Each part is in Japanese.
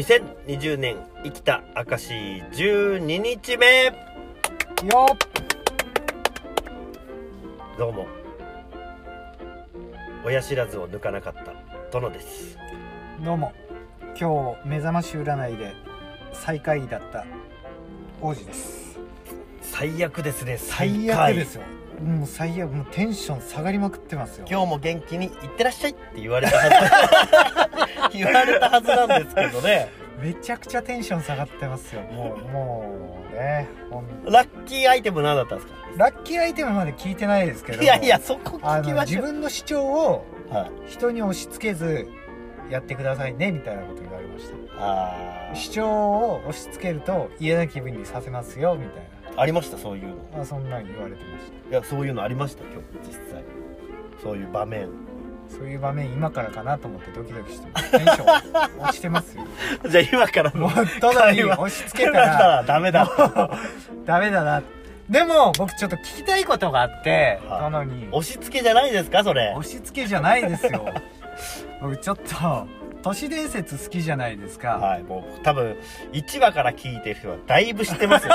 2020年生きた証12日目。よどうも。親知らずを抜かなかった殿です。っどうも。今日目覚まし占いで最下位だった王子です。最悪ですね。最下位。悪ですよもう最悪もうテンション下がりまくってますよ。今日も元気にいってらっしゃいって言われたはず。言われたはずなんですけどね。めちゃくちゃテンション下がってますよ。もうもうねラッキーアイテム何だったんですか？ラッキーアイテムまで聞いてないですけどいやいやそこ聞きましょう。自分の主張をはい人に押し付けずやってくださいねみたいなこと言われました。あ主張を押し付けると嫌な気分にさせますよみたいーありました？そういうの。なあそんなん言われてましいやそういうのありました？今日実際。そういう場面。たそういう場面今からかなと思ってドキドキしてますテンション落ちてますよ。じゃあ今からの。もうただに押し付けたら。ダメだ。ダメだ な。でも僕ちょっと聞きたいことがあってはい。殿に。押し付けじゃないですか？それ。押し付けじゃないですよ。僕ちょっと都市伝説好きじゃないですか、はいもう多分1話から聞いてる人はだいぶ知ってますよ。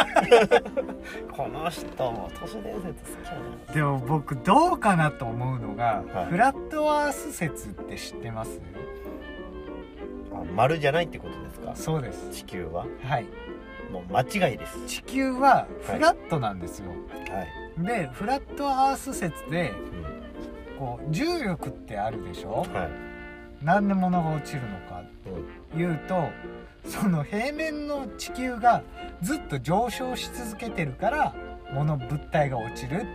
この人も都市伝説好きやなでも僕どうかなと思うのが、はい。フラットアース説って知ってます？あ丸じゃないってことですか？そうです。地球は？はい。もう間違いです。地球はフラットなんですよ、はい、でフラットアース説でうこう重力ってあるでしょ？んはいなんで物が落ちるのかうん言うとその平面の地球がずっと上昇し続けてるから物物体が落ちるって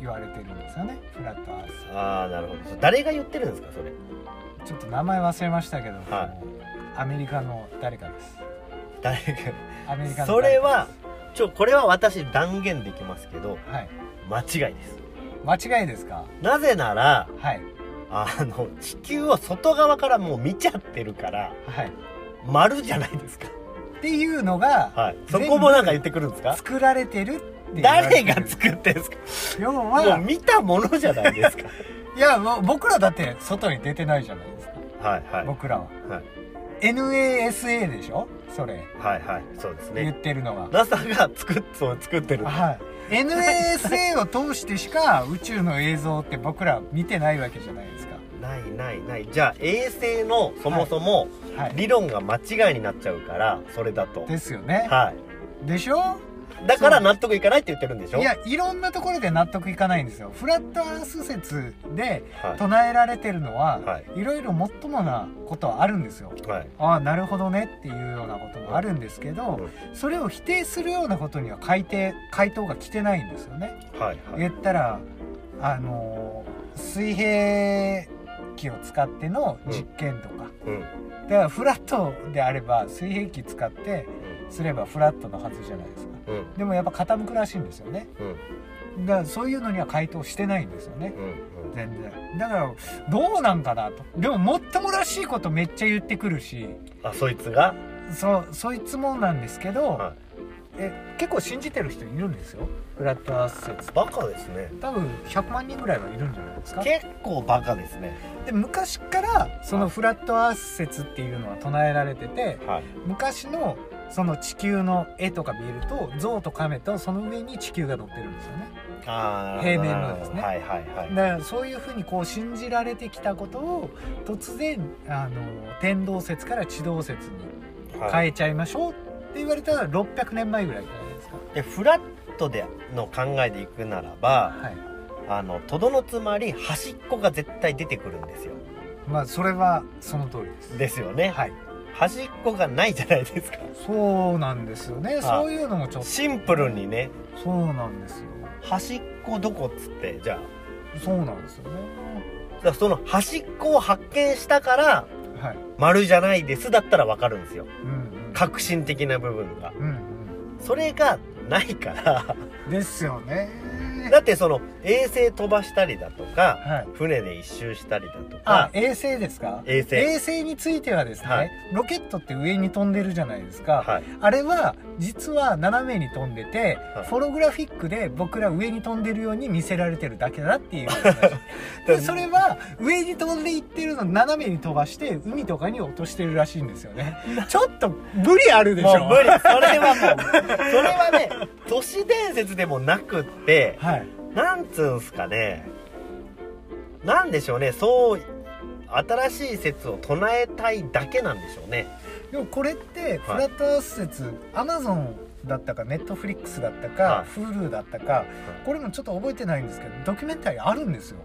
言われてるんですよね。フラットアースああなるほど。誰が言ってるんですかそれ。ちょっと名前忘れましたけど、はアメリカの誰かです。誰アメリカがのそれはちょこれは私断言できますけどはい。間違いです。間違いですか？なぜならはいあの地球を外側からもう見ちゃってるからはい。丸じゃないですか。っていうのがはい。そこもなんか言ってくるんですか？作られてるって誰が作ってんですか？要もうは見たものじゃないですか。いやもう僕らだって外に出てないじゃないですか。はいはい。僕らは。はい。NASA でしょ？それ。はいはい。そうです言っねてるのが NASA が作っそう作ってる。はい NASA を通してしか宇宙の映像って僕ら見てないわけじゃないですか。ないないない。じゃあ衛星のそもそもはい。理論が間違いになっちゃうからそれだと。ですよね。はい。でしょ？だから納得いかないって言ってるんでしょ？いやいろんなところで納得いかないんですよ。フラットアース説では唱えられてるのは、、はい。ろいろもっともなことはあるんですよ。いはい。ああなるほどねっていうようなこともあるんですけど、うん。それを否定するようなことには回答回答が来てないんですよね。はいはい。言ったらあのー水平器を使っての実験とか、うん。だからフラットであれば水平器使ってすればフラットのはずじゃないですか。うん。うんでもやっぱ傾くらしいんですよね。うん。だからそういうのには回答してないんですよね。うん全然。だからどうなんかなと。でももっともらしいことめっちゃ言ってくるし。あそいつが？そそいつもなんですけど、はえ結構信じてる人いるんですよ。フラットアース説バカですね。多分100万人ぐらいはいるんじゃないですか。結構バカですね。で昔からそのフラットアース説っていうのは唱えられててはい。昔のその地球の絵とか見ると象と亀とその上に地球が乗ってるんですよね。平面のですね。はいはいはい。だからそういうふうにこう信じられてきたことを突然あの天動説から地動説にはい。変えちゃいましょうって言われたら600年前ぐらいじゃないですかでフラットでの考えでいくならばはい。あのとどのつまり端っこが絶対出てくるんですよ。まあそれはその通りです。ですよね、はい端っこがないじゃないですか。そうなんですよね。そういうのもちょっと。シンプルにね。そうなんですよ。端っこどこっつってじゃあ。そうなんですよね。だからその端っこを発見したからはい。丸じゃないですだったらわかるんですよ。うん革新的な部分が。うんうん。それがないから。うんですよねだってその衛星飛ばしたりだとかはい。船で一周したりだとかあ衛星ですか？衛星。衛星についてはですね、はい。ロケットって上に飛んでるじゃないですか、はい。あれは実は斜めに飛んでて、はい。フォログラフィックで僕ら上に飛んでるように見せられてるだけだっていう話。でそれは上に飛んでいってるのを斜めに飛ばして海とかに落としてるらしいんですよね。ちょっと無理あるでしょ。もう無理。それはもうそれはね都市伝説でもなくって はいなんつうんすかね。なんでしょうね。そう新しい説を唱えたいだけなんでしょうね。でもこれってフラットアース説、アマゾンだったかネットフリックスだったか、はい。Hulu だったかこれもちょっと覚えてないんですけどドキュメンタリーあるんですよ。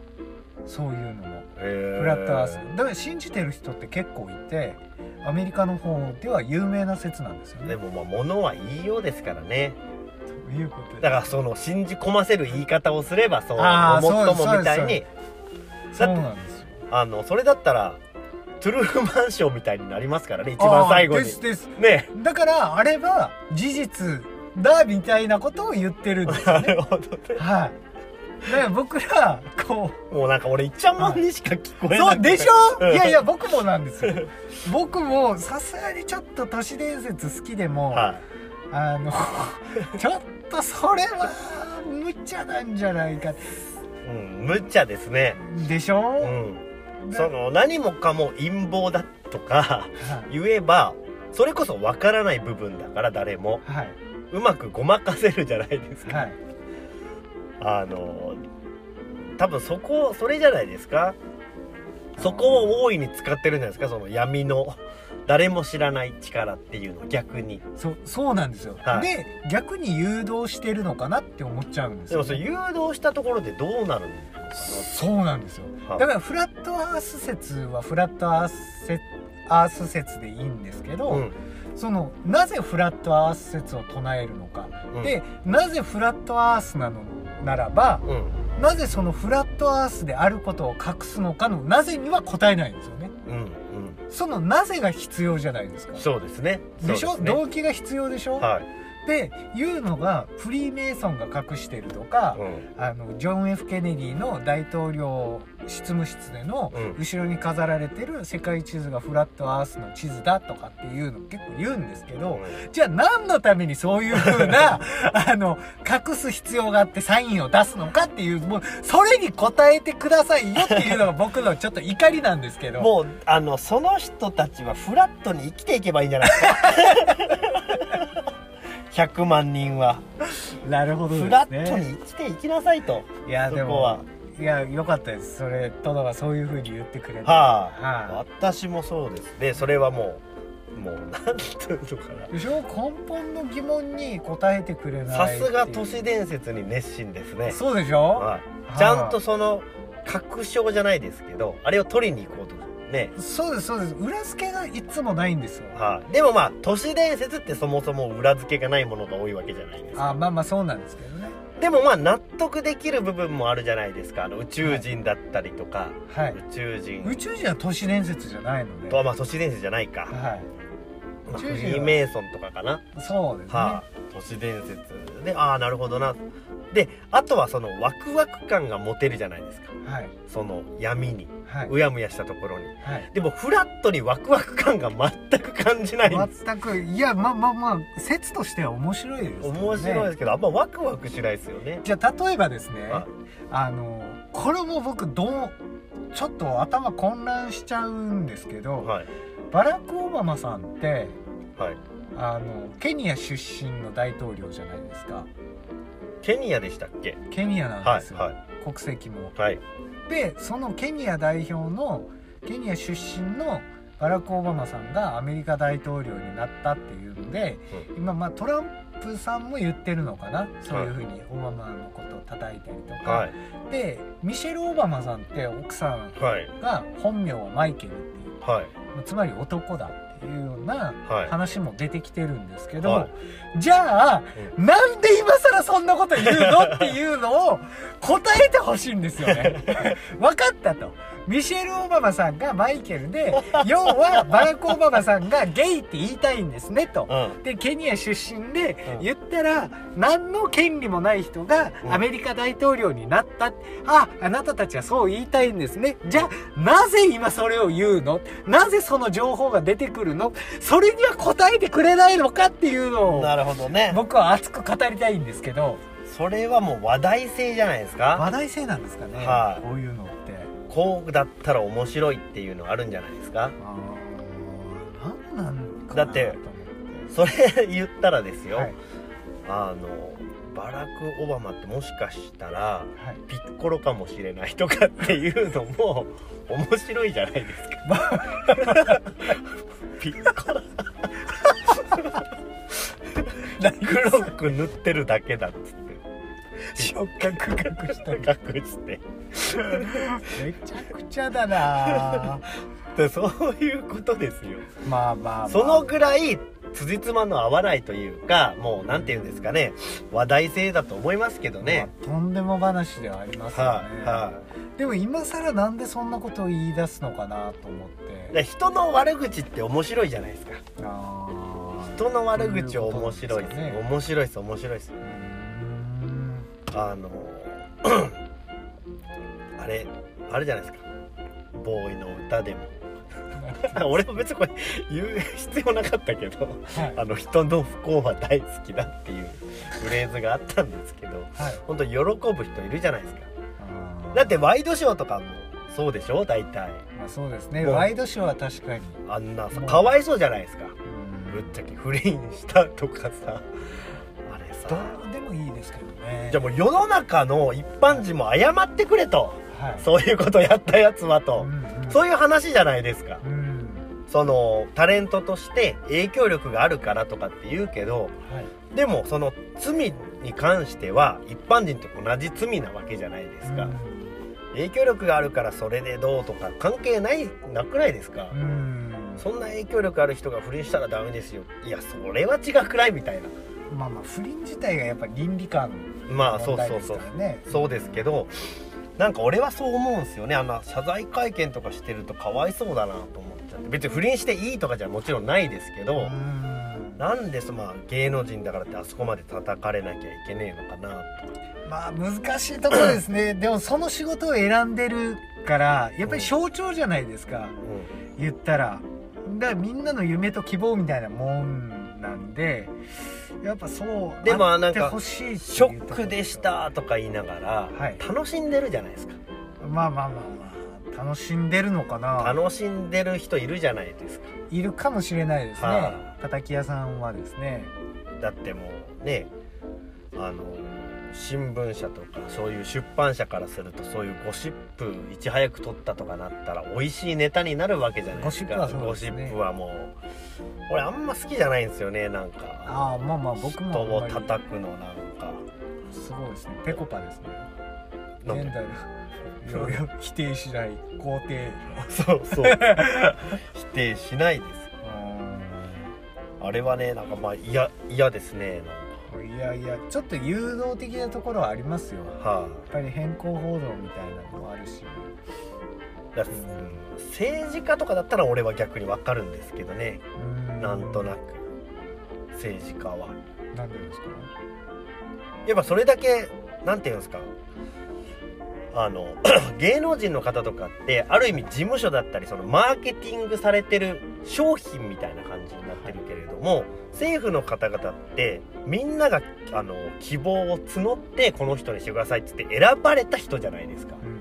そういうのも。フフラットアースだから信じてる人って結構いてアメリカの方では有名な説なんですよね。でもまあ物は言いようですからね。ということでだからその信じ込ませる言い方をすればそうもっともみたいにそうなんですよ。あのそれだったらトゥルーマンションみたいになりますからね一番最後に。ですです。ね。だからあれは事実だみたいなことを言ってるんですよ なねるほどね。はい。だから僕らこう。もうなんか俺いっちゃんもんにしか聞こえなくて。そうでしうん。ょいやいや僕もなんですよ。僕もさすがにちょっと都市伝説好きでも、はあの ちょっとそれは無茶なんじゃないか。い、うん、無茶ですね。でしょ、うん。で。その何もかも陰謀だとかはい。言えばそれこそわからない部分だから誰も。はい。うまくごまかせるじゃないですか、はい。あの多分そこそれじゃないですか？そこを大いに使ってるんじゃないですか？その闇の誰も知らない力っていうのを逆に。そそうなんですよ、はい。で逆に誘導してるのかなって思っちゃうんですよ、でもそれ誘導したところでどうなるのか？そうなんですよ。なだからフラットアース説はフラットアース説アース説でいいんですけど、うん。そのなぜフラットアース説を唱えるのか、うん。でなぜフラットアースなのならばうん。なぜそのフラットアースであることを隠すのかのなぜには答えないんですよね。うんそのなぜが必要じゃないですか？うんそうですね。でしょ？ね動機が必要でしょ、はいでいうのがフリーメイソンが隠してるとか、うん。あのジョン・ F・ ケネディの大統領執務室でのうん。後ろに飾られてる世界地図がフラットアースの地図だとかっていうの結構言うんですけど、じゃあ何のためにそういう風な あの隠す必要があってサインを出すのかっていうもうそれに答えてくださいよっていうのが僕のちょっと怒りなんですけど。もうあのその人たちはフラットに生きていけばいいんじゃないですか 100万人は。なるほどね。フラットに生きていきなさいと。いやでもいや良かったです。それトドがそういう風に言ってくれて。はあ、は私もそうです。ねそれはもうもうなんていうのかでしょ？根本の疑問に答えてくれないなさすが都市で伝説に熱心ですね、そうでしょ？はい、ちゃんとその確証じゃないですけどあれを取りに行こうとね。そうですそうです。裏付けがいつもないんですよ。はい、でもまあ都市伝説ってそもそも裏付けがないものが多いわけじゃないですか。あまあまあそうなんですけどね。でもまあ納得できる部分もあるじゃないですか。あの宇宙人だったりとか、はい。宇宙人。宇宙人は都市伝説じゃないので。とはまあ都市伝説じゃないか、はまあ、宇宙人はフリーメイソンとかかな、いそうですね、はあ、都市伝説。でああなるほどな。であとはそのワクワク感が持てるじゃないですかはい。その闇にはい。うやむやしたところに。はい。でもフラットにワクワク感が全く感じない全くいやまあまあまあ説としては面白いですけどね。面白いですけどあんまワクワクしないですよね。じゃあ例えばですねあ？あのこれも僕どうちょっと頭混乱しちゃうんですけど、はい。バラク・オバマさんってはい。あのケニア出身の大統領じゃないですか。ケニアでしたっけ？ケニアなんですよ、はいは国籍も。いはい。でそのケニア代表のケニア出身のバラク・オバマさんがアメリカ大統領になったっていうので、今まあトランプさんも言ってるのかな？そういうふうにオバマのことを叩いたりとか、はい。でミシェル・オバマさんって奥さんはい。が本名はマイケルっていう。はいつまり男だっていうようなはい話も出てきてるんですけど、はいじゃあ、なんで今更そんなこと言うの？っていうのを答えてほしいんですよね。分かったと。ミシェル・オバマさんがマイケルで 要はバラク・オバマさんがゲイって言いたいんですねと。うん。でケニア出身でうん。言ったら何の権利もない人がうん。アメリカ大統領になった、ああなたたちはそう言いたいんですね。じゃあなぜ今それを言うの？なぜその情報が出てくるの？それには答えてくれないのかっていうのをなるほどね。僕は熱く語りたいんですけど。それはもう話題性じゃないですか？話題性なんですかね、はい。こういうのってこうだったら面白いっていうのあるんじゃないですか？あなんかなだってそれ言ったらですよ、はい。あのバラク・オバマってもしかしたらはい。ピッコロかもしれないとかっていうのも 面白いじゃないですか。ピッコロ。黒く塗ってるだけだっつって触覚隠したり隠して。めちゃくちゃだな。でそういうことですよ。まあまあ、まあ、そのぐらい辻褄の合わないというかもうなんて言うんですかね。話題性だと思いますけどね、まあとんでも話ではありますよね、はいはでも今更なんでそんなことを言い出すのかなと思っいてで人の悪口って面白いじゃないですか。人の悪口面白いです。ね。面白いです面白いですあの あれあれじゃないですか。ボーイの歌でも。俺も別にこれ言う必要なかったけどはい。あの人の不幸は大好きだっていうフレーズがあったんですけどはい。本当喜ぶ人いるじゃないですか。だってワイドショーとかもそうでしょ？大体。まあそうですね。ワイドショーは確かに。あんなさかわいそうじゃないですか。うん。ぶっちゃけ不倫したとかさ。あれさ。どうでもいいですけどね。じゃあもう世の中の一般人も謝ってくれと。はい。そういうことやったやつはと。うんうん。そういう話じゃないですか。うん。そのタレントとして影響力があるからとかって言うけどはい。でもその罪に関しては一般人と同じ罪なわけじゃないですか、影響力があるからそれでどうとか関係ないなくないですか、うんうん。そんな影響力ある人が不倫したらダメですよ。いやそれは違くない？みたいなまあまあ不倫自体がやっぱり倫理観まあそうそうそう。そうですけどなんか俺はそう思うんですよね。あの謝罪会見とかしてるとかわいそうだなと思っちゃって。別に不倫していいとかじゃもちろんないですけど、うん。なんでそまあ芸能人だからってあそこまで叩かれなきゃいけねえのかなと。まあ難しいところですね。でもその仕事を選んでるからやっぱり象徴じゃないですか。言ったら。だからみんなの夢と希望みたいなもんなんでやっぱそうでもなんかショックでしたとか言いながら、はい。楽しんでるじゃないですか。まあまあまあまあ。楽しんでるのかな楽しんでる人いるじゃないですか。いるかもしれないですね。は叩き屋さんはですね。だってもうねあの新聞社とかそういう出版社からするとそういうゴシップいち早く取ったとかなったら美味しいネタになるわけじゃないですか。ゴシップはもう俺あんま好きじゃないんですよねなんか。ああまあまあ僕も人を叩くのなんか。すごいですね。ペコパですね。なんか現代の。否定しない肯定。そうそう。否定しないです。あれはねなんかまあ嫌嫌ですねいやいやちょっと誘導的なところはありますよ。やはっぱり変更報道みたいなのもあるし。い、だ政治家とかだったら俺は逆にわかるんですけどね。うん。なんとなく。政治家は。なんでですか？やっぱそれだけなんていうんですか。あの 芸能人の方とかってある意味事務所だったりそのマーケティングされてる商品みたいな感じになってるけれども政府の方々ってみんながあの希望を募ってこの人にしてくださいって言って選ばれた人じゃないですか。うん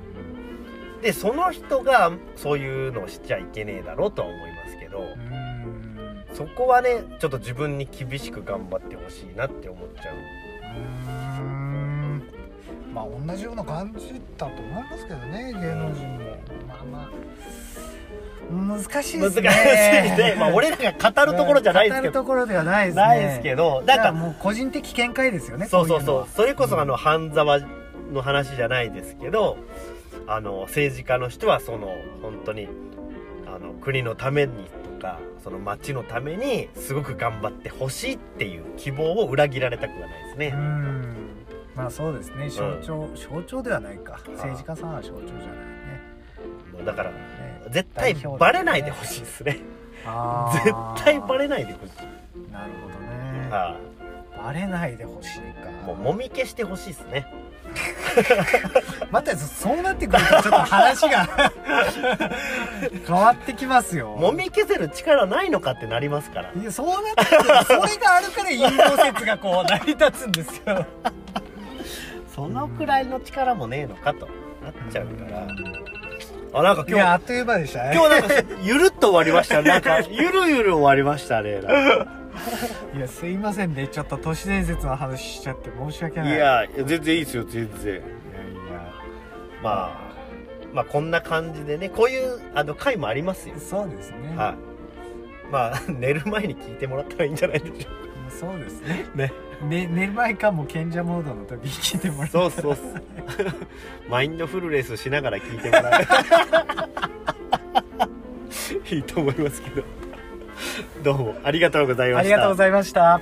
でその人がそういうのをしちゃいけねえだろうとは思いますけどうんそこはねちょっと自分に厳しく頑張ってほしいなって思っちゃう。うん。まあ同じような感じだと思いますけどね芸能人も。まあまあ難しいです難しいね。ね まあ俺らが語るところじゃないですけど。語るところではないですね。ないですけどなんかだからもう個人的見解ですよねそうそうそう。それこそあの半沢の話じゃないですけどあの政治家の人はその本当にあの国のためにとかその町のためにすごく頑張ってほしいっていう希望を裏切られたくはないですね、うん。まあそうですね。象徴、象徴ではないか。政治家さんは象徴じゃないね。のだからね絶対バレないでほしいですね。あ絶ー対バレないでほしい、なるほどね。はバレないでほしいか。いもうもみ消してほしいですね。またそうなってくるとちょっと話が 変わってきますよ。もみ消せる力ないのかってなりますから。いやそうなってくる。それがあるから陰謀説がこう成り立つんですよ。そのくらいの力もねえのかとなっちゃうからあなんか今日っという間でしたね。今日なんかゆるっと終わりました。なんかゆるゆる終わりましたねいやすいませんね。ちょっと都市伝説の話しちゃって申し訳ない。いや全然いいですよ全然。いやいや。まあまあこんな感じでねこういうあの回もありますよ。そうですね、はい。まあ寝る前に聞いてもらったらいいんじゃないでしょそうですね。うね。ね寝る前かもう賢者モードの時に聞いてもらってそうそうそう マインドフルネスしながら聞いてもらえ いいと思いますけど。どうもありがとうございました。ありがとうございました